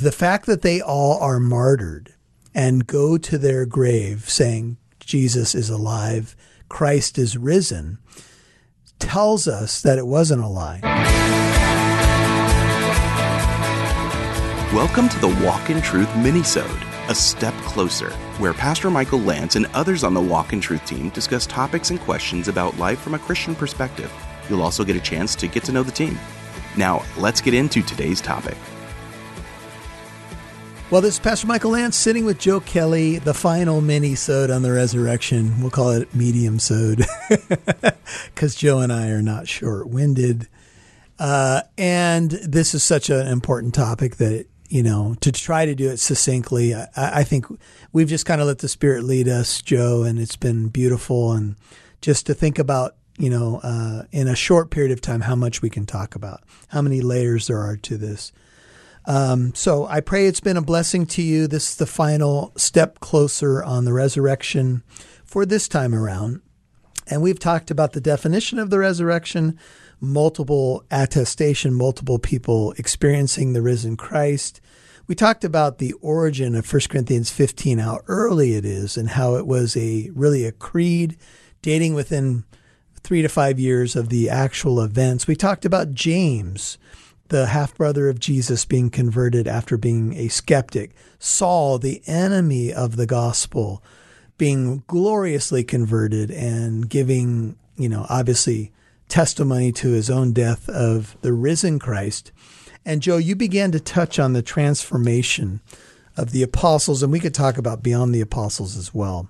the fact that they all are martyred and go to their grave saying Jesus is alive, Christ is risen, tells us that it wasn't a lie. Welcome to the Walk in Truth minisode, a step closer, where Pastor Michael Lance and others on the Walk in Truth team discuss topics and questions about life from a Christian perspective. You'll also get a chance to get to know the team. Now, let's get into today's topic. Well, this is Pastor Michael Lance sitting with Joe Kelly, the final mini-sode on the resurrection. We'll call it medium-sode because Joe and I are not short-winded. Uh, and this is such an important topic that you know, to try to do it succinctly. I, I think we've just kind of let the Spirit lead us, Joe, and it's been beautiful. And just to think about, you know, uh, in a short period of time, how much we can talk about, how many layers there are to this. Um, so I pray it's been a blessing to you. This is the final step closer on the resurrection for this time around. And we've talked about the definition of the resurrection, multiple attestation, multiple people experiencing the risen Christ. We talked about the origin of 1 Corinthians 15, how early it is, and how it was a really a creed dating within three to five years of the actual events. We talked about James, the half brother of Jesus, being converted after being a skeptic. Saul, the enemy of the gospel, being gloriously converted and giving, you know, obviously testimony to his own death of the risen Christ. And Joe, you began to touch on the transformation of the apostles, and we could talk about beyond the apostles as well.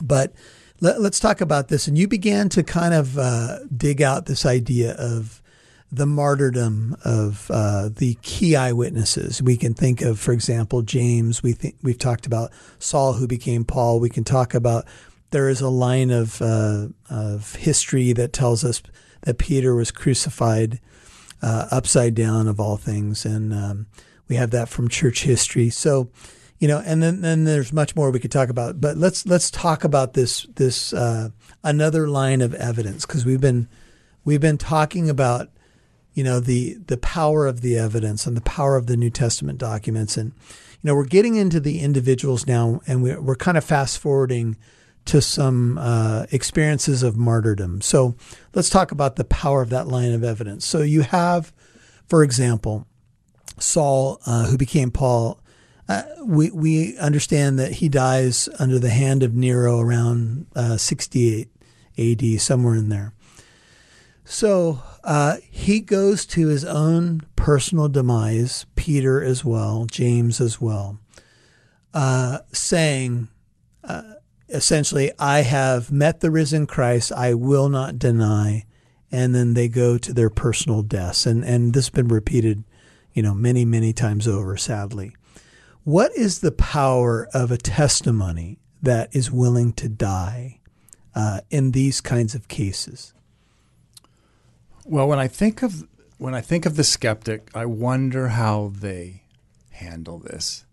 But let, us talk about this. And you began to kind of uh, dig out this idea of the martyrdom of uh, the key eyewitnesses. We can think of, for example, James. We think we've talked about Saul, who became Paul. We can talk about there is a line of uh, of history that tells us that Peter was crucified uh, upside down of all things, and um, we have that from church history. So, you know, and then then there's much more we could talk about. But let's let's talk about this this uh, another line of evidence because we've been we've been talking about you know the the power of the evidence and the power of the New Testament documents, and you know we're getting into the individuals now, and we're, we're kind of fast forwarding to some uh, experiences of martyrdom. So let's talk about the power of that line of evidence. So you have, for example, Saul, uh, who became Paul. Uh, we we understand that he dies under the hand of Nero around uh, 68 A.D. somewhere in there. So uh, he goes to his own personal demise, Peter as well, James as well, uh, saying essentially, I have met the risen Christ. I will not deny. And then they go to their personal deaths. And, and this has been repeated, you know, many, many times over, sadly. What is the power of a testimony that is willing to die uh, in these kinds of cases? Well, when I think of when I think of the skeptic, I wonder how they handle this,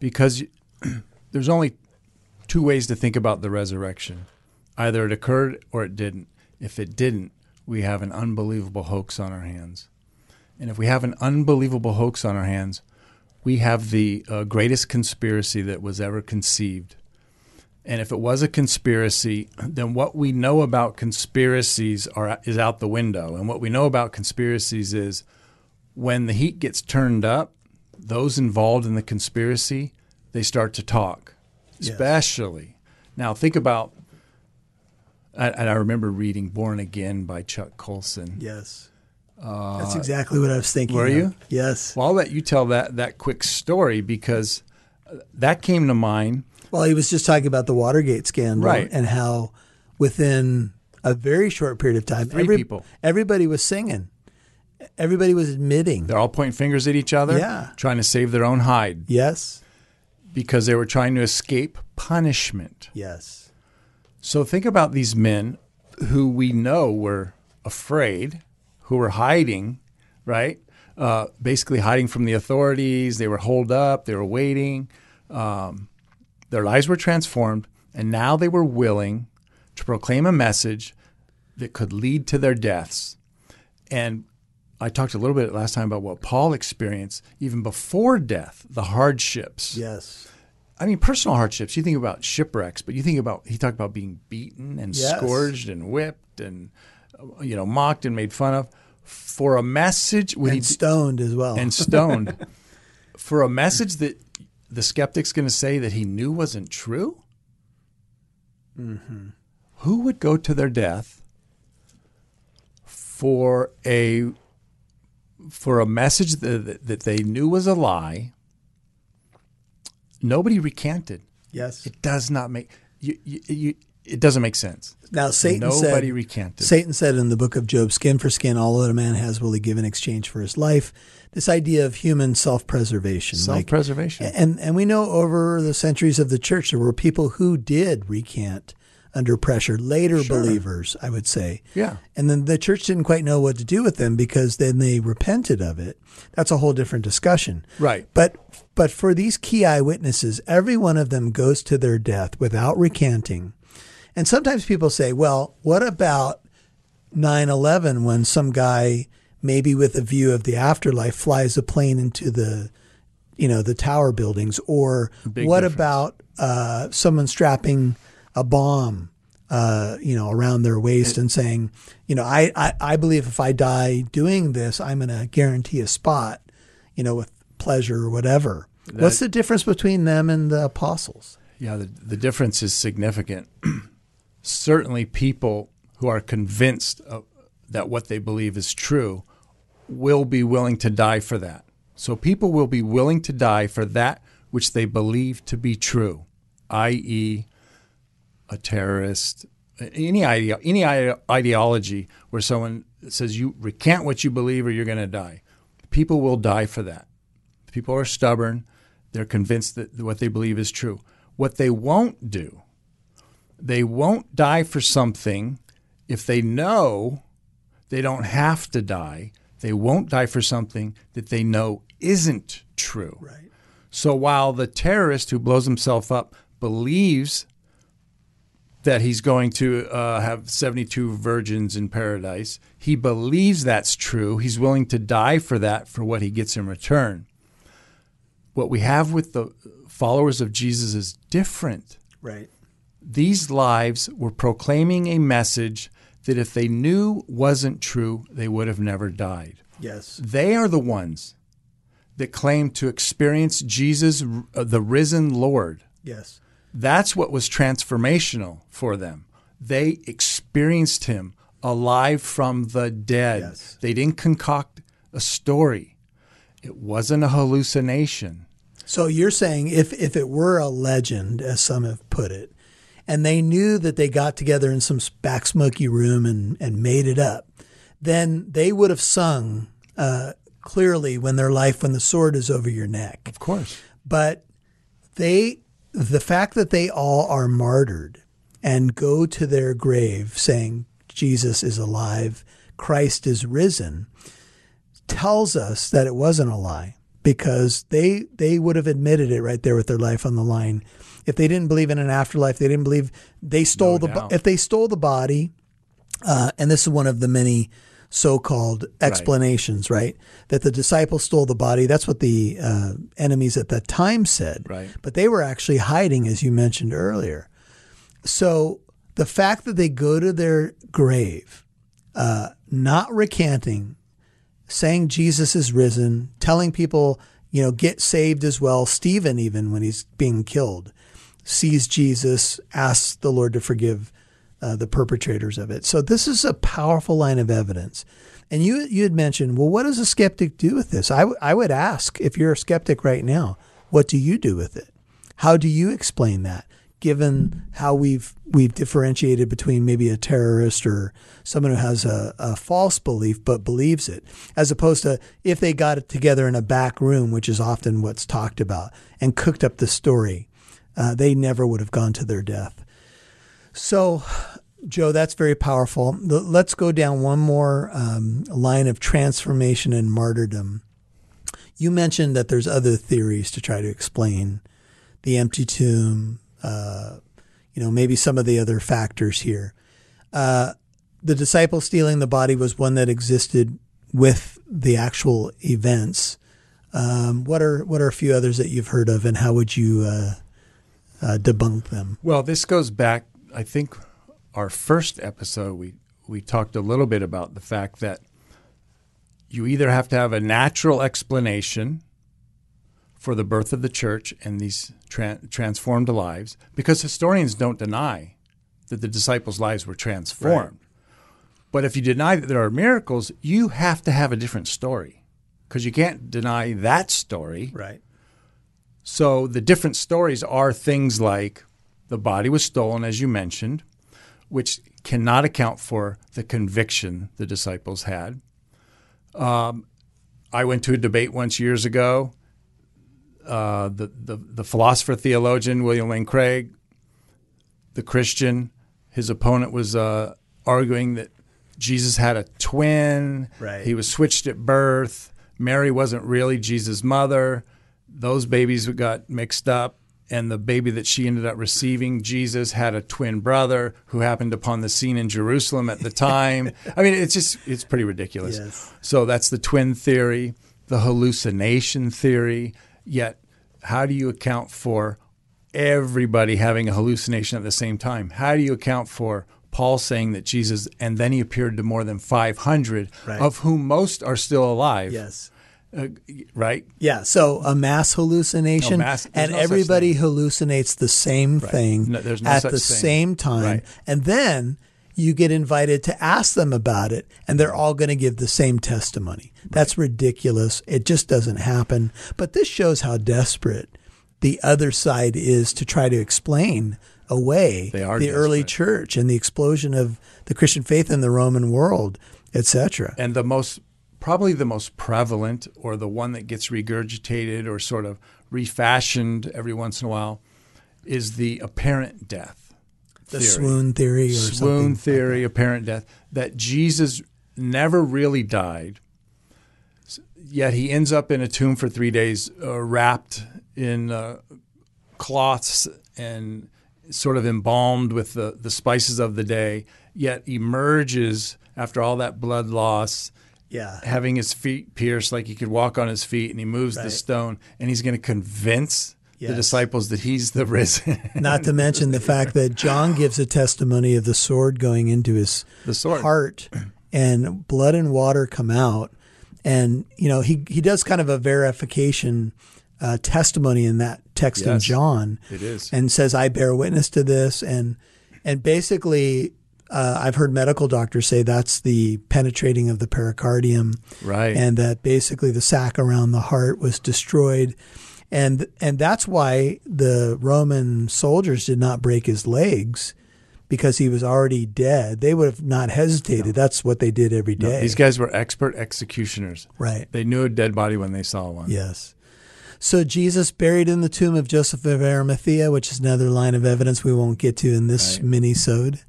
because there's only two ways to think about the resurrection either it occurred or it didn't. If it didn't, we have an unbelievable hoax on our hands. And if we have an unbelievable hoax on our hands, we have the uh, greatest conspiracy that was ever conceived. And if it was a conspiracy, then what we know about conspiracies are, is out the window. And what we know about conspiracies is when the heat gets turned up, those involved in the conspiracy, they start to talk especially. Yes. Now, think about, and I remember reading Born Again by Chuck Colson. Yes. Uh, That's exactly what I was thinking. Were of. you? Yes. Well, I'll let you tell that, that quick story because that came to mind. Well, he was just talking about the Watergate scandal right. and how within a very short period of time, Three every, people. everybody was singing. Everybody was admitting. They're all pointing fingers at each other, yeah. trying to save their own hide. Yes because they were trying to escape punishment. Yes. So think about these men who we know were afraid, who were hiding, right? Uh, basically hiding from the authorities. They were holed up. They were waiting. Um, their lives were transformed, and now they were willing to proclaim a message that could lead to their deaths. And I talked a little bit last time about what Paul experienced even before death, the hardships. Yes. I mean, personal hardships. You think about shipwrecks, but you think about he talked about being beaten and Yes. scourged and whipped and you know mocked and made fun of for a message And he stoned as well. and stoned for a message that the skeptic's going to say that he knew wasn't true. Mm-hmm. Who would go to their death for a for a message that, that they knew was a lie? Nobody recanted. yes. It does not make you, you, you it doesn't make sense. Now Satan Nobody said, recanted. Satan said in the book of Job, skin for skin, all that a man has will he give in exchange for his life. This idea of human self-preservation. like- Self-preservation. and, and we know over the centuries of the church, there were people who did recant under pressure, later believers, I would say. Yeah. And then the church didn't quite know what to do with them because then they repented of it. That's a whole different discussion. Right. But but for these key eyewitnesses, every one of them goes to their death without recanting. And sometimes people say, well, what about 9/11 when some guy maybe with a view of the afterlife flies a plane into the you know, the tower buildings or Big what difference. about uh, someone strapping a bomb uh, you know, around their waist and saying, you know, I, I, I believe if I die doing this, I'm going to guarantee a spot, you know, with pleasure or whatever. What's the difference between them and the apostles? Yeah, the, the difference is significant. Certainly, people who are convinced of, that what they believe is true will be willing to die for that. So, people will be willing to die for that which they believe to be true, i.e., a terrorist, any idea, any ideology where someone says you recant what you believe or you're going to die. People will die for that. People are stubborn. They're convinced that what they believe is true. What they won't do, they won't die for something if they know they don't have to die. They won't die for something that they know isn't true. Right. So while the terrorist who blows himself up believes that he's going to uh, have 72 virgins in paradise, he believes that's true. He's willing to die for that for what he gets in return. What we have with the followers of Jesus is different. Right. These lives were proclaiming a message that if they knew wasn't true, they would have never died. Yes. They are the ones that claim to experience Jesus, uh, the risen Lord. Yes. That's what was transformational for them. They experienced him alive from the dead. Yes. They didn't concoct a story, it wasn't a hallucination. So you're saying if if it were a legend, as some have put it, and they knew that they got together in some back smoky room and and made it up, then they would have sung uh, clearly when their life when the sword is over your neck. Of course. But they the fact that they all are martyred and go to their grave saying Jesus is alive, Christ is risen, tells us that it wasn't a lie because they they would have admitted it right there with their life on the line. If they didn't believe in an afterlife, they didn't believe they stole No the doubt. if they stole the body, uh, and this is one of the many so-called explanations, right? That the disciples stole the body. That's what the uh, enemies at that time said. Right. But they were actually hiding, as you mentioned earlier. So the fact that they go to their grave, uh, not recanting, saying Jesus is risen, telling people, you know, get saved as well. Stephen, even when he's being killed, sees Jesus, asks the Lord to forgive uh, the perpetrators of it. So this is a powerful line of evidence. And you you had mentioned, well, what does a skeptic do with this? I, w- I would ask if you're a skeptic right now, what do you do with it? How do you explain that? Given how we've we've differentiated between maybe a terrorist or someone who has a, a false belief but believes it, as opposed to if they got it together in a back room, which is often what's talked about, and cooked up the story, uh, they never would have gone to their death. So, Joe, that's very powerful. Let's go down one more um, line of transformation and martyrdom. You mentioned that there's other theories to try to explain the empty tomb, uh, you know, maybe some of the other factors here. Uh, the disciple stealing the body was one that existed with the actual events. Um, what are what are a few others that you've heard of, and how would you uh, uh, debunk them? Well, this goes back. I think our first episode we we talked a little bit about the fact that you either have to have a natural explanation for the birth of the church and these tra- transformed lives, because historians don't deny that the disciples' lives were transformed. Right. But if you deny that there are miracles, you have to have a different story because you can't deny that story. Right. So the different stories are things like the body was stolen, as you mentioned, which cannot account for the conviction the disciples had. Um, I went to a debate once years ago. Uh, the, the, the philosopher theologian William Lane Craig, the Christian, his opponent was uh, arguing that Jesus had a twin. Right. He was switched at birth. Mary wasn't really Jesus' mother. Those babies got mixed up and the baby that she ended up receiving, Jesus, had a twin brother who happened upon the scene in Jerusalem at the time. I mean, it's just it's pretty ridiculous. Yes. So that's the twin theory, the hallucination theory. Yet, how do you account for everybody having a hallucination at the same time? How do you account for Paul saying that Jesus, and then he appeared to more than 500, right. of whom most are still alive? Yes. Uh, right? Yeah. So a mass hallucination, no, mass, and no everybody hallucinates the same right. thing no, at the thing. same time, right. and then you get invited to ask them about it, and they're all going to give the same testimony. Right. That's ridiculous. It just doesn't happen. But this shows how desperate the other side is to try to explain away the desperate. early church and the explosion of the Christian faith in the Roman world, etc. And the most probably the most prevalent or the one that gets regurgitated or sort of refashioned every once in a while is the apparent death. The theory. swoon theory or swoon theory, like apparent death, that Jesus never really died, yet he ends up in a tomb for three days, uh, wrapped in uh, cloths and sort of embalmed with the, the spices of the day, yet emerges after all that blood loss yeah. having his feet pierced like he could walk on his feet and he moves right. the stone and he's going to convince yes. the disciples that he's the risen. Not to mention the fact that John gives a testimony of the sword going into his the sword. heart and blood and water come out. And, you know, he, he does kind of a verification uh, testimony in that text yes, in John. It is. And says, I bear witness to this. And, and basically, uh, I've heard medical doctors say that's the penetrating of the pericardium, right? And that basically the sac around the heart was destroyed, and and that's why the Roman soldiers did not break his legs because he was already dead. They would have not hesitated. No. That's what they did every day. No, these guys were expert executioners. Right. They knew a dead body when they saw one. Yes. So Jesus buried in the tomb of Joseph of Arimathea, which is another line of evidence we won't get to in this right. mini-sode.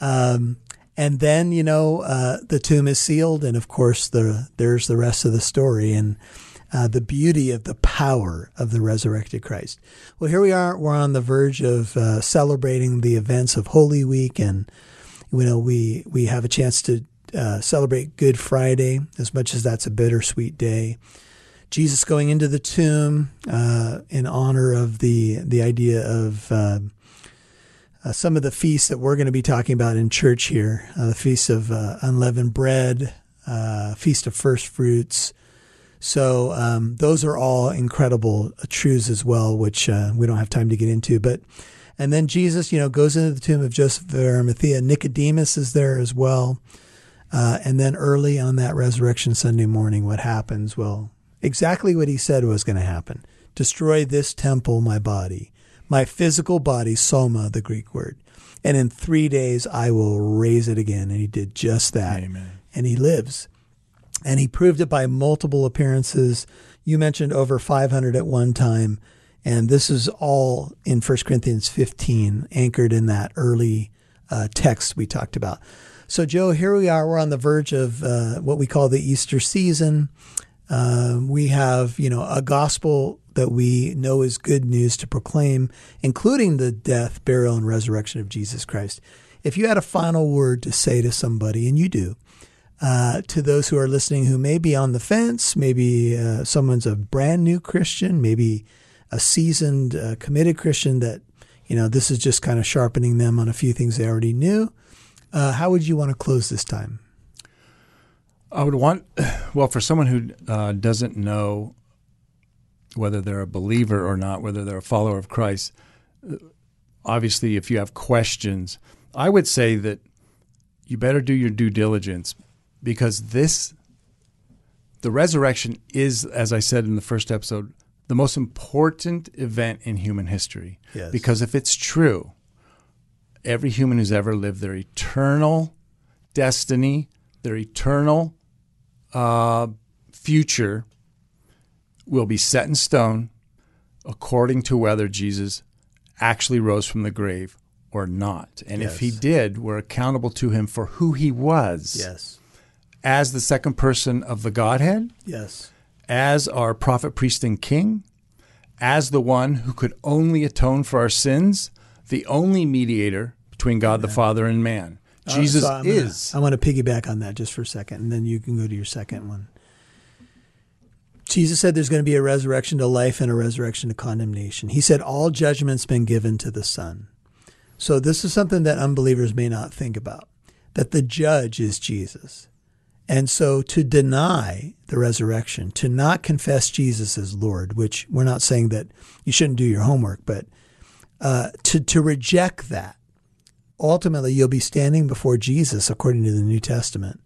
Um, and then you know uh, the tomb is sealed, and of course the there's the rest of the story and uh, the beauty of the power of the resurrected Christ. Well, here we are. We're on the verge of uh, celebrating the events of Holy Week, and you know we we have a chance to uh, celebrate Good Friday, as much as that's a bittersweet day. Jesus going into the tomb uh, in honor of the the idea of uh, some of the feasts that we're going to be talking about in church here uh, the Feast of uh, Unleavened Bread, uh, Feast of First Fruits. So, um, those are all incredible truths as well, which uh, we don't have time to get into. But, and then Jesus, you know, goes into the tomb of Joseph of Arimathea. Nicodemus is there as well. Uh, and then early on that resurrection Sunday morning, what happens? Well, exactly what he said was going to happen destroy this temple, my body my physical body, soma, the Greek word. And in three days I will raise it again. And he did just that. Amen. And he lives. And he proved it by multiple appearances. You mentioned over 500 at one time. And this is all in 1 Corinthians 15, anchored in that early uh, text we talked about. So, Joe, here we are. We're on the verge of uh, what we call the Easter season. Uh, we have, you know, a gospel that we know is good news to proclaim, including the death, burial, and resurrection of Jesus Christ. If you had a final word to say to somebody, and you do, uh, to those who are listening who may be on the fence, maybe uh, someone's a brand new Christian, maybe a seasoned, uh, committed Christian that, you know, this is just kind of sharpening them on a few things they already knew. Uh, how would you want to close this time? I would want, well, for someone who uh, doesn't know whether they're a believer or not, whether they're a follower of Christ, uh, obviously, if you have questions, I would say that you better do your due diligence because this, the resurrection is, as I said in the first episode, the most important event in human history. Yes. Because if it's true, every human who's ever lived their eternal destiny, their eternal uh, future will be set in stone according to whether Jesus actually rose from the grave or not. And if he did, we're accountable to him for who he was Yes. as the second person of the Godhead, Yes. as our prophet, priest, and king, as the one who could only atone for our sins, the only mediator between God the Father and man. Jesus So I'm gonna- is. I want to piggyback on that just for a second, and then you can go to your second one. Jesus said there's going to be a resurrection to life and a resurrection to condemnation. He said all judgment's been given to the Son. So this is something that unbelievers may not think about that the judge is Jesus. And so to deny the resurrection, to not confess Jesus as Lord, which we're not saying that you shouldn't do your homework, but uh, to, to reject that, ultimately you'll be standing before Jesus according to the New Testament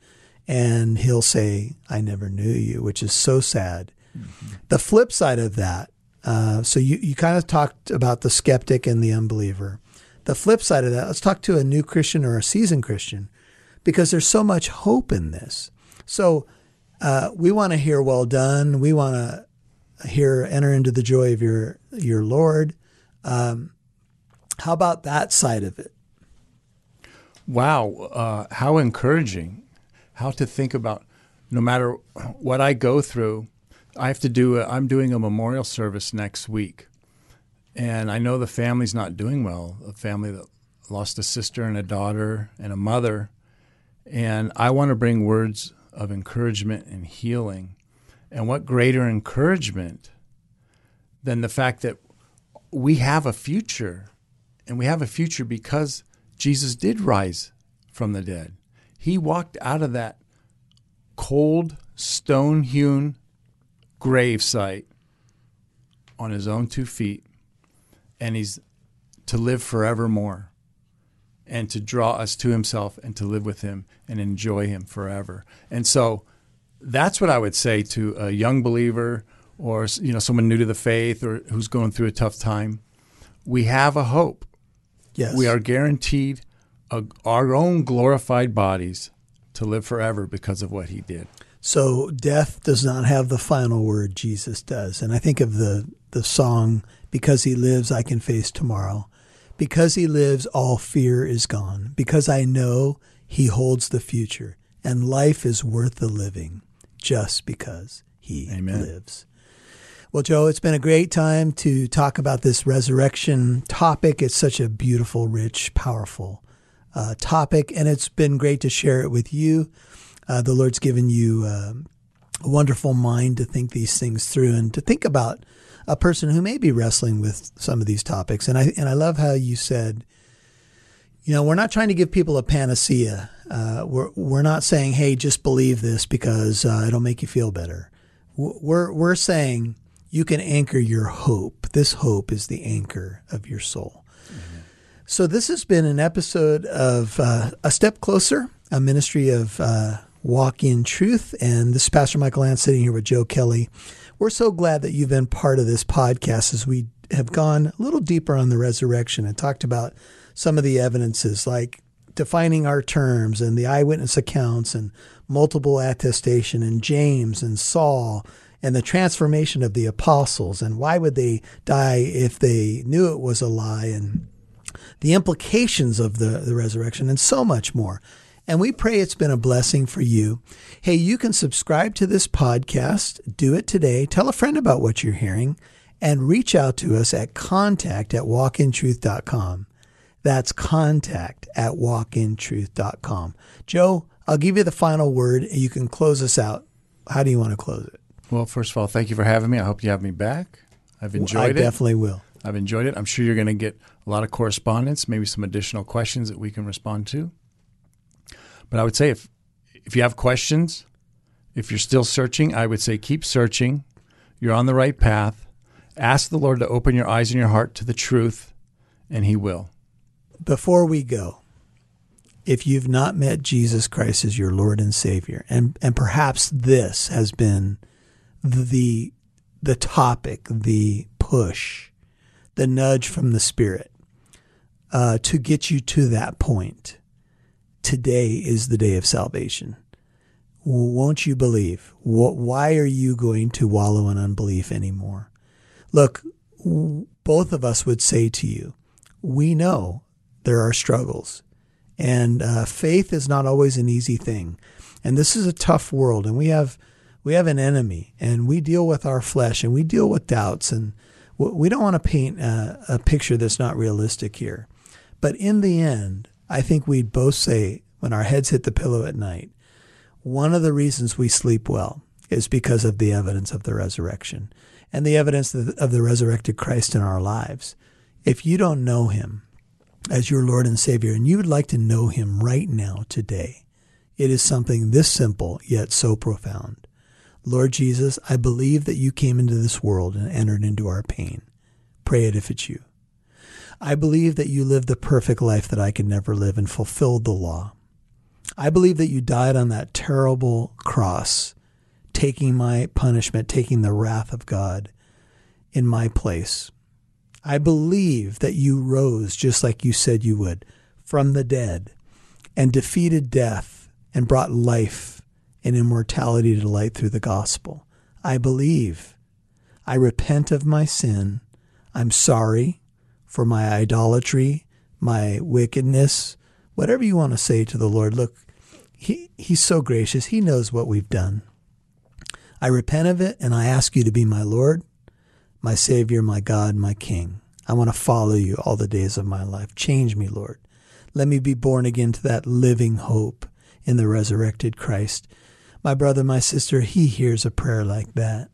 and he'll say, I never knew you, which is so sad. The flip side of that, uh, so you, you kind of talked about the skeptic and the unbeliever. The flip side of that, let's talk to a new Christian or a seasoned Christian because there's so much hope in this. So uh, we want to hear well done. We want to hear enter into the joy of your your Lord. Um, how about that side of it? Wow, uh, how encouraging! How to think about no matter what I go through, I have to do. A, I'm doing a memorial service next week, and I know the family's not doing well. A family that lost a sister and a daughter and a mother, and I want to bring words of encouragement and healing. And what greater encouragement than the fact that we have a future, and we have a future because Jesus did rise from the dead. He walked out of that cold, stone hewn grave site on his own two feet, and he's to live forevermore and to draw us to himself and to live with him and enjoy him forever. And so that's what I would say to a young believer or you know someone new to the faith or who's going through a tough time. We have a hope. Yes. We are guaranteed a, our own glorified bodies to live forever because of what he did. So death does not have the final word, Jesus does. And I think of the, the song, Because He Lives, I Can Face Tomorrow. Because He lives, all fear is gone. Because I know He holds the future, and life is worth the living just because He Amen. lives. Well, Joe, it's been a great time to talk about this resurrection topic. It's such a beautiful, rich, powerful uh, topic, and it's been great to share it with you. Uh, the Lord's given you uh, a wonderful mind to think these things through and to think about a person who may be wrestling with some of these topics. And I and I love how you said, you know, we're not trying to give people a panacea. Uh, we're we're not saying, hey, just believe this because uh, it'll make you feel better. We're we're saying you can anchor your hope. This hope is the anchor of your soul. So this has been an episode of uh, A Step Closer, a ministry of uh, Walk in Truth. And this is Pastor Michael Lance sitting here with Joe Kelly. We're so glad that you've been part of this podcast as we have gone a little deeper on the resurrection and talked about some of the evidences like defining our terms and the eyewitness accounts and multiple attestation and James and Saul and the transformation of the apostles and why would they die if they knew it was a lie and the implications of the, the resurrection, and so much more. And we pray it's been a blessing for you. Hey, you can subscribe to this podcast. Do it today. Tell a friend about what you're hearing and reach out to us at contact at walkintruth.com. That's contact at walkintruth.com. Joe, I'll give you the final word. And you can close us out. How do you want to close it? Well, first of all, thank you for having me. I hope you have me back. I've enjoyed I it. definitely will. I've enjoyed it. I'm sure you're going to get a lot of correspondence, maybe some additional questions that we can respond to. But I would say if if you have questions, if you're still searching, I would say keep searching. You're on the right path. Ask the Lord to open your eyes and your heart to the truth, and He will. Before we go, if you've not met Jesus Christ as your Lord and Savior, and, and perhaps this has been the the topic, the push, the nudge from the Spirit uh, to get you to that point, today is the day of salvation. Won't you believe? Why are you going to wallow in unbelief anymore? Look, both of us would say to you, we know there are struggles, and uh, faith is not always an easy thing. And this is a tough world, and we have we have an enemy, and we deal with our flesh, and we deal with doubts, and we don't want to paint a, a picture that's not realistic here. But in the end, I think we'd both say when our heads hit the pillow at night, one of the reasons we sleep well is because of the evidence of the resurrection and the evidence of the resurrected Christ in our lives. If you don't know him as your Lord and Savior and you would like to know him right now, today, it is something this simple yet so profound. Lord Jesus, I believe that you came into this world and entered into our pain. Pray it if it's you. I believe that you lived the perfect life that I could never live and fulfilled the law. I believe that you died on that terrible cross, taking my punishment, taking the wrath of God in my place. I believe that you rose just like you said you would from the dead and defeated death and brought life and immortality to light through the gospel. I believe. I repent of my sin. I'm sorry for my idolatry, my wickedness, whatever you want to say to the Lord. Look, he, He's so gracious. He knows what we've done. I repent of it and I ask you to be my Lord, my Savior, my God, my King. I want to follow you all the days of my life. Change me, Lord. Let me be born again to that living hope in the resurrected Christ. My brother, my sister, he hears a prayer like that.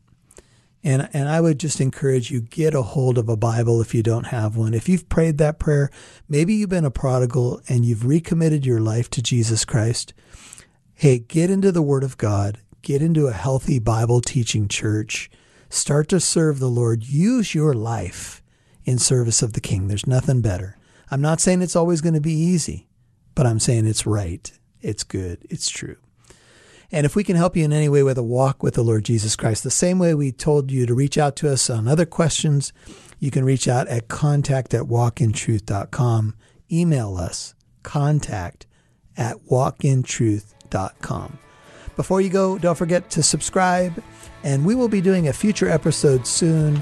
And, and I would just encourage you get a hold of a Bible if you don't have one. If you've prayed that prayer, maybe you've been a prodigal and you've recommitted your life to Jesus Christ. Hey, get into the Word of God, get into a healthy Bible teaching church, start to serve the Lord. Use your life in service of the King. There's nothing better. I'm not saying it's always going to be easy, but I'm saying it's right, it's good, it's true. And if we can help you in any way with a walk with the Lord Jesus Christ, the same way we told you to reach out to us on other questions, you can reach out at contact at walkintruth.com. Email us contact at walkintruth.com. Before you go, don't forget to subscribe, and we will be doing a future episode soon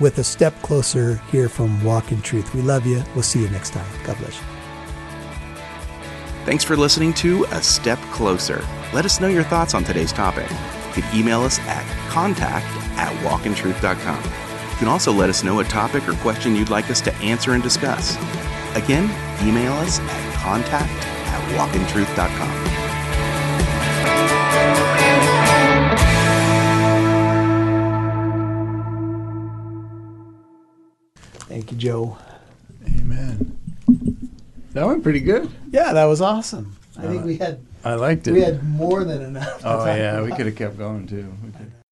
with a step closer here from Walk in Truth. We love you. We'll see you next time. God bless you. Thanks for listening to A Step Closer. Let us know your thoughts on today's topic. You can email us at contact at walkintruth.com. You can also let us know a topic or question you'd like us to answer and discuss. Again, email us at contact at walkintruth.com. Thank you, Joe. Amen. That went pretty good. Yeah, that was awesome. I think uh, we had I liked it. we had more than enough. oh yeah, we could have kept going too. We could.